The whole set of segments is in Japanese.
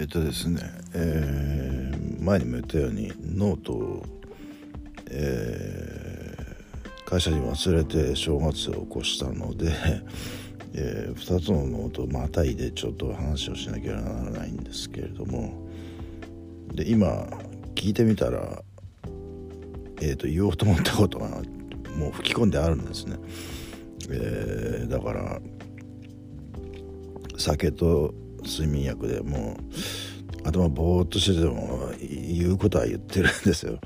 えっとですね、えー、前にも言ったようにノートを、えー、会社に忘れて正月を越したので、えー、2つのノートをまたいでちょっと話をしなきゃならないんですけれどもで今聞いてみたら、えーと、言おうと思ったことがもう吹き込んであるんですね。えー、だから酒と睡眠薬でもう頭ぼーっとしてても言うことは言ってるんですよ。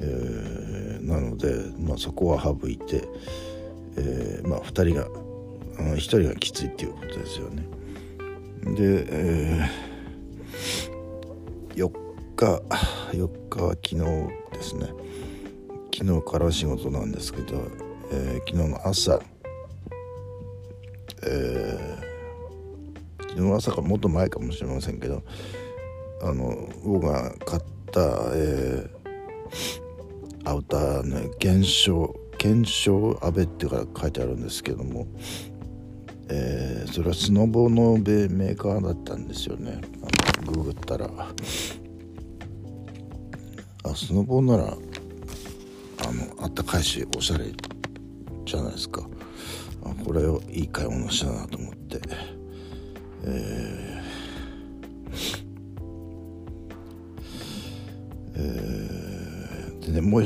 えー、なので、まあ、そこは省いて、えー、まあ、2人が1人がきついっていうことですよね。で、えー、4日4日は昨日ですね昨日から仕事なんですけど、えー、昨日の朝、えー、昨日の朝かもっと前かもしれませんけどあの僕が買った、えー、アウターね現象検証安倍っていうか書いてあるんですけどもえー、それはスノボのメーカーだったんですよね。あのググったら。あスノボならあのあったかいしおしゃれじゃないですか。これをいい買い物したなと思って。えー、えー、でねもう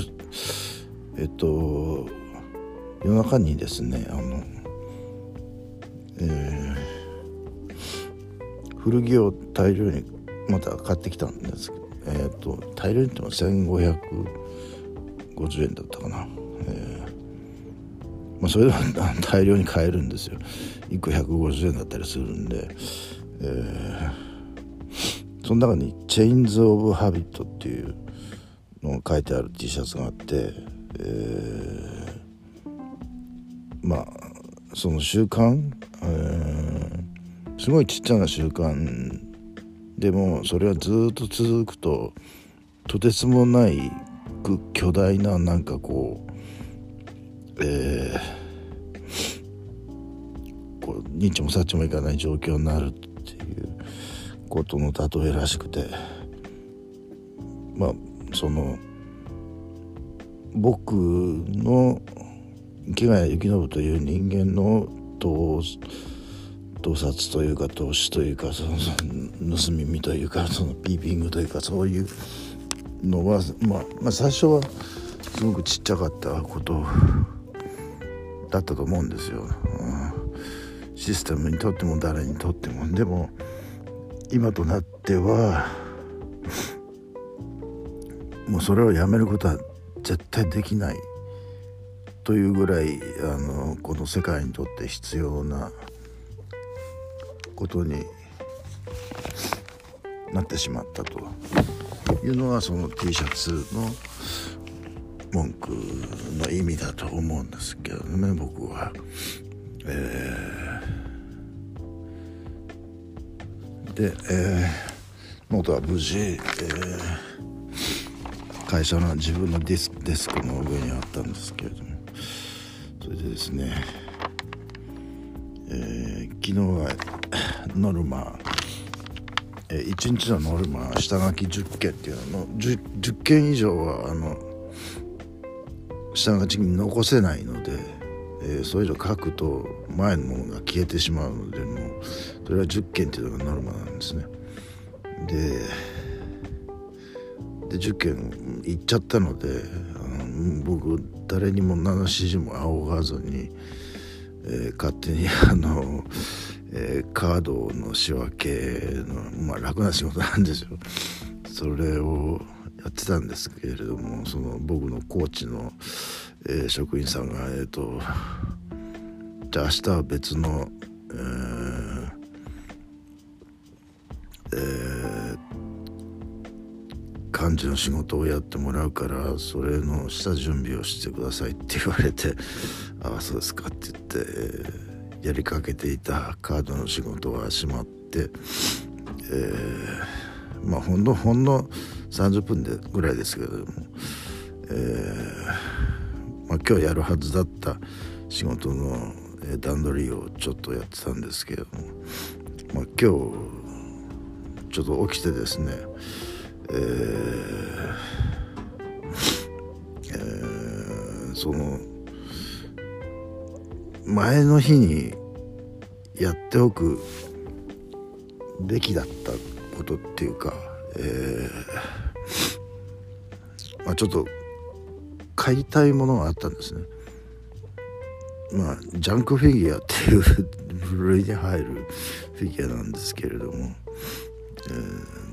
えっと夜中にですねあのえー、古着を大量にまた買ってきたんですけど、えーと、大量にっても1550円だったかな、まあ、それでも 大量に買えるんですよ。1個150円だったりするんで、えー、その中に「チェインズ・オブ・ハビット」っていうのが書いてある T シャツがあって、えー、まあその習慣？すごいちっちゃな習慣でもそれはずっと続くととてつもない巨大ななんかこうえー、こうニッチもサッチもいかない状況になるっていうことの例えらしくてまあその僕の池谷幸信という人間の盗盗撮というか投資というかその盗み見というかそのピーピングというかそういうのは、まあ、まあ最初はすごくちっちゃかったことだったと思うんですよ。うん、システムにとっても誰にとっても。でも今となってはもうそれをやめることは絶対できない。というぐらいあのこの世界にとって必要なことになってしまったというのがその T シャツの文句の意味だと思うんですけどね僕は。えー、で、えー、ノートは無事、えー、会社の自分のディスデスクの上にあったんですけれどもそれでですね、えー、昨日はノルマ、えー、1日のノルマ下書き10件っていうのの 10, 10件以上はあの下書きに残せないので、えー、それ以上書くと前のものが消えてしまうのでもうそれは10件っていうのがノルマなんですね。でで10件行っちゃったのであの僕誰にも何の指示も仰がずに、えー、勝手に あのえー、カードの仕分けの、まあ、楽な仕事なんですよ。それをやってたんですけれどもその僕のコーチの、えー、職員さんがえっ、ー、とじゃあ明日は別の、えーえー、幹事の仕事をやってもらうからそれの下準備をしてくださいって言われて「ああそうですか」って言って。えーやりかけていたカードの仕事は閉まって、えー、まあほんのほんの30分でぐらいですけれども、えーまあ、今日やるはずだった仕事の段取りをちょっとやってたんですけれども、まあ、今日ちょっと起きてですねえーえー、その前の日にやっておくべきだったことっていうか、えー、まあ、ちょっと買いたいものがあったんですね。まあジャンクフィギュアっていう部類に入るフィギュアなんですけれども、え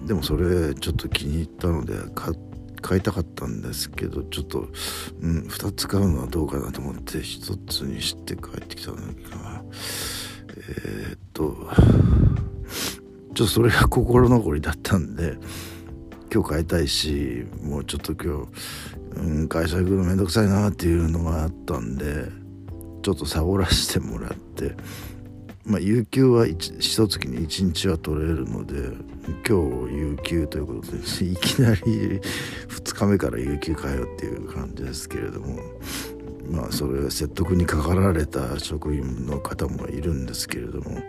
ー、でもそれちょっと気に入ったので買いたかったんですけどちょっと、うん、2つ買うのはどうかなと思って1つにして帰ってきたんだけどえー、っとちょっとそれが心残りだったんで今日買いたいしもうちょっと今日、うん、会社行くのめんどくさいなっていうのがあったんでちょっとサボらせてもらってまあ有給は一月に1日は取れるので今日有給ということでいきなり2日目から有給かよっていう感じですけれどもまあそれ説得にかかられた職員の方もいるんですけれども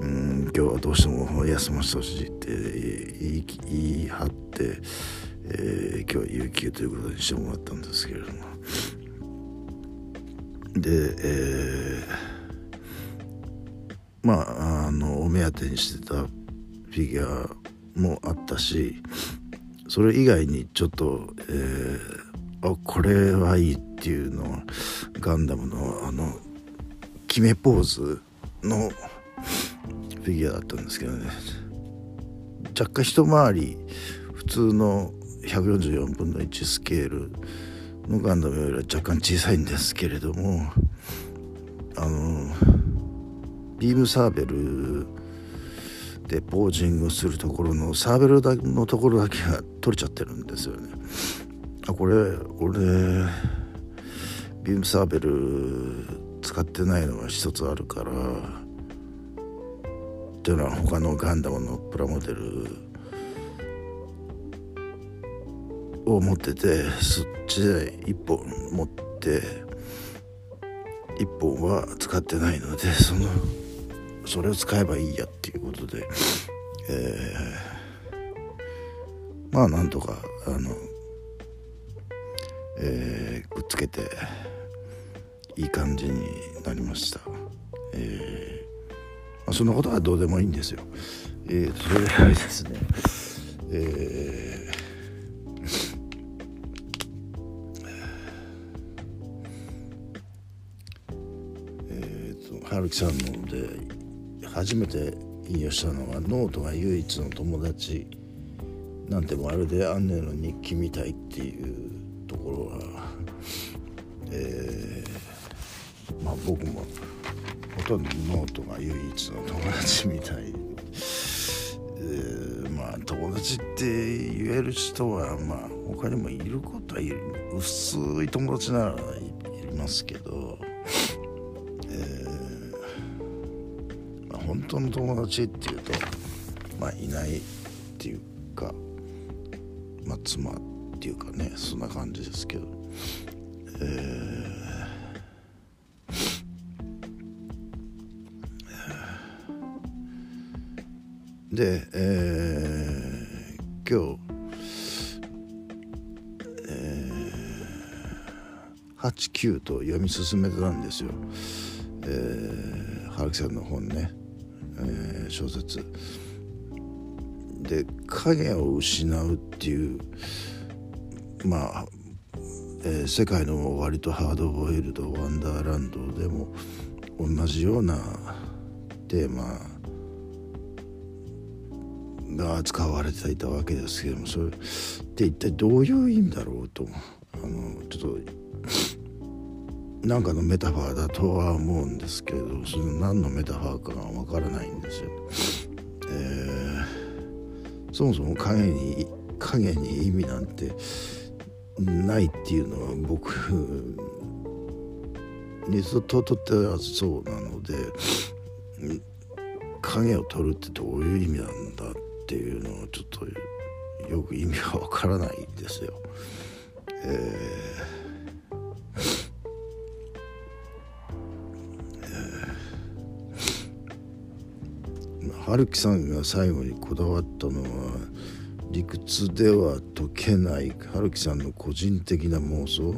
うん今日はどうしても休ませてほしいって言い張って、えー、今日は有給ということにしてもらったんですけれども。で、えー、まああのお目当てにしてたフィギュアもあったしそれ以外にちょっと、えー、あこれはいいっていうのはガンダムのあの決めポーズのフィギュアだったんですけどね。若干一回り普通の144分の1スケールのガンダムよりは若干小さいんですけれどもあのビームサーベルでポージングするところのサーベルのところだけが取れちゃってるんですよね。あこれ俺ビームサーベル使ってないのが一つあるからっていうのは他のガンダムのプラモデルを持っててそっちで1本持って1本は使ってないのでそのそれを使えばいいやっていうことで、えー、まあなんとかあの、えー、くっつけていい感じになりました。えーあ、そんなことはどうでもいいんですよ。えー、それであれですね、えー春樹さんので初めて引用したのはノートが唯一の友達なんてまるでアンネの日記みたいっていうところは、えー、まあ僕もとノートが唯一の友達みたい、えー、まあ友達って言える人はまあ他にもいることはいる。薄い友達ならいますけどえま本当の友達っていうとまあいないっていうかまあ妻っていうかねそんな感じですけどえー、で、えー、今日、えー、89と読み進めてたんですよ、えー、春樹さんの本ね。えー、小説。で影を失うっていうまあ、えー、世界の終わりとハードボイルドワンダーランドでも同じようなテーマが扱われていたわけですけどもそれって一体どういう意味だろうとあのちょっとなんかのメタファーだとは思うんですけどその何のメタファーかがわからないんですよ。えー、そもそも影に影に意味なんてないっていうのは僕にととってはそうなので影を取るってどういう意味なんだってていうのはちょっとよく意味がわからないんですよ。えー春樹さんが最後にこだわったのは理屈では解けない春樹さんの個人的な妄想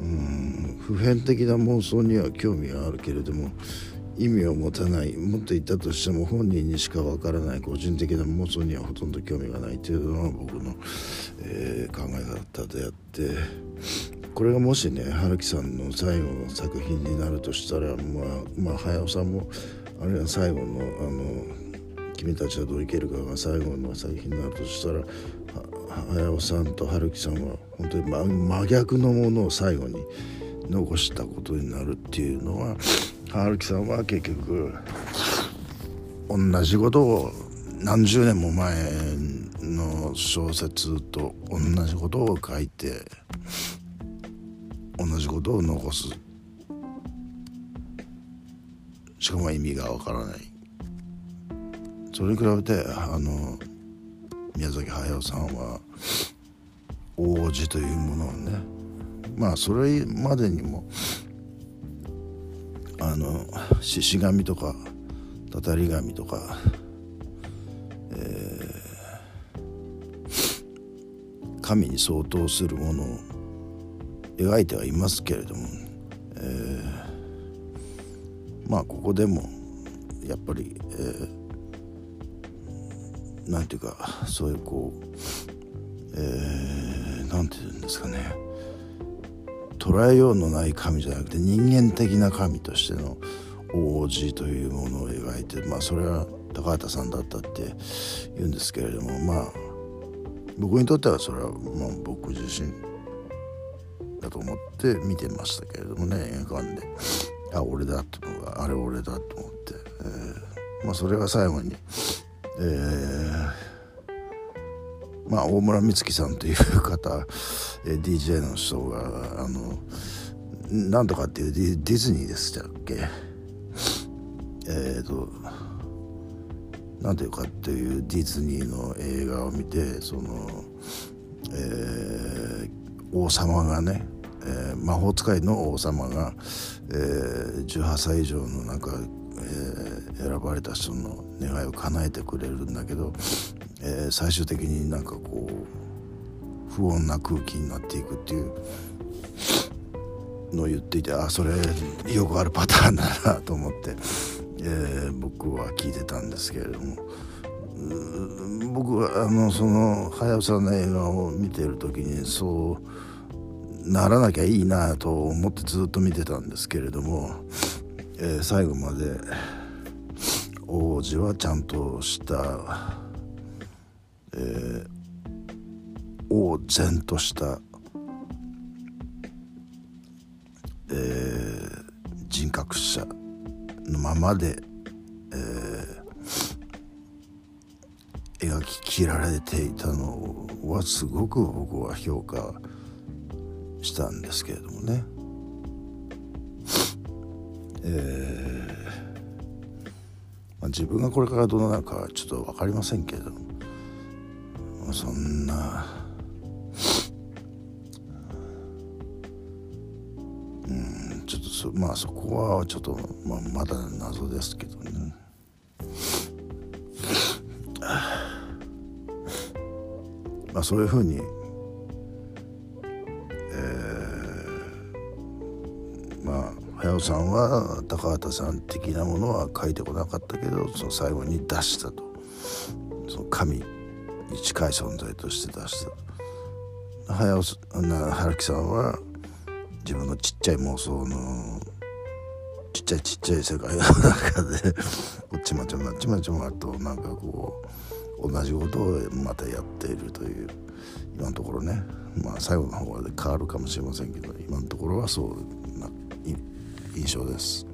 うん普遍的な妄想には興味があるけれども意味を持たないもっと言ったとしても本人にしかわからない個人的な妄想にはほとんど興味がないというのが僕の、えー、考え方であってこれがもしね春樹さんの最後の作品になるとしたらまあまあ早尾さんもあるいは最後のあの「君たちはどう生けるか」が最後の作品になるとしたら早尾さんと春樹さんは本当に真逆のものを最後に残したことになるっていうのは春樹さんは結局同じことを何十年も前の小説と同じことを書いて同じことを残す。しかも意味がわからない。それに比べてあの宮崎駿さんは王子というものをねまあそれまでにもの獅子神とかたたり神とか、えー、神に相当するものを描いてはいますけれども、えー、まあここでもやっぱり、えー、なんていうかそういうこう、えー、なんていうんですかね。捉えようのない神じゃなくて人間的な神としての王子というものを描いてまあそれは高畑さんだったって言うんですけれどもまあ僕にとってはそれはもう僕自身だと思って見てましたけれどもね映画館で。あ俺だとあれ俺だと思って、えー、まあそれが最後に、えー、まあ大村美月さんという方、えー、DJ の人があのなんとかっていうディディズニーでしたっけ？えっ、ー、となんていうかっていうディズニーの映画を見てその、えー、王様がね、えー、魔法使いの王様が、えー、18歳以上のなんか、えー、選ばれた人の願いを叶えてくれるんだけど、えー、最終的になんかこう不穏な空気になっていくっていうのを言っていてあそれよくあるパターンだなと思って、えー、僕は聞いてたんですけれども。僕はあのその早尾さんの映画を見てる時にそうならなきゃいいなと思ってずっと見てたんですけれども、えー、最後まで王子はちゃんとした、えー、王然とした、えー、人格者のままで、えー、描き切られていたのはすごく僕は評価したんですけれどもね。えーまあ、自分がこれからどうなるかちょっと分かりませんけれども、そんなうんちょっとそまあそこはちょっと、まあ、まだ謎ですけどね。まあそういうふうに、えー、まあ早尾さんは高畑さん的なものは書いてこなかったけどその最後に出したとその神に近い存在として出した早尾春樹さんは自分のちっちゃい妄想のちっちゃいちっちゃい世界の中でちまちまちまちまとなんかこう同じことをまたやっているという今のところねまあ最後の方で変わるかもしれませんけど今のところはそうな印象です。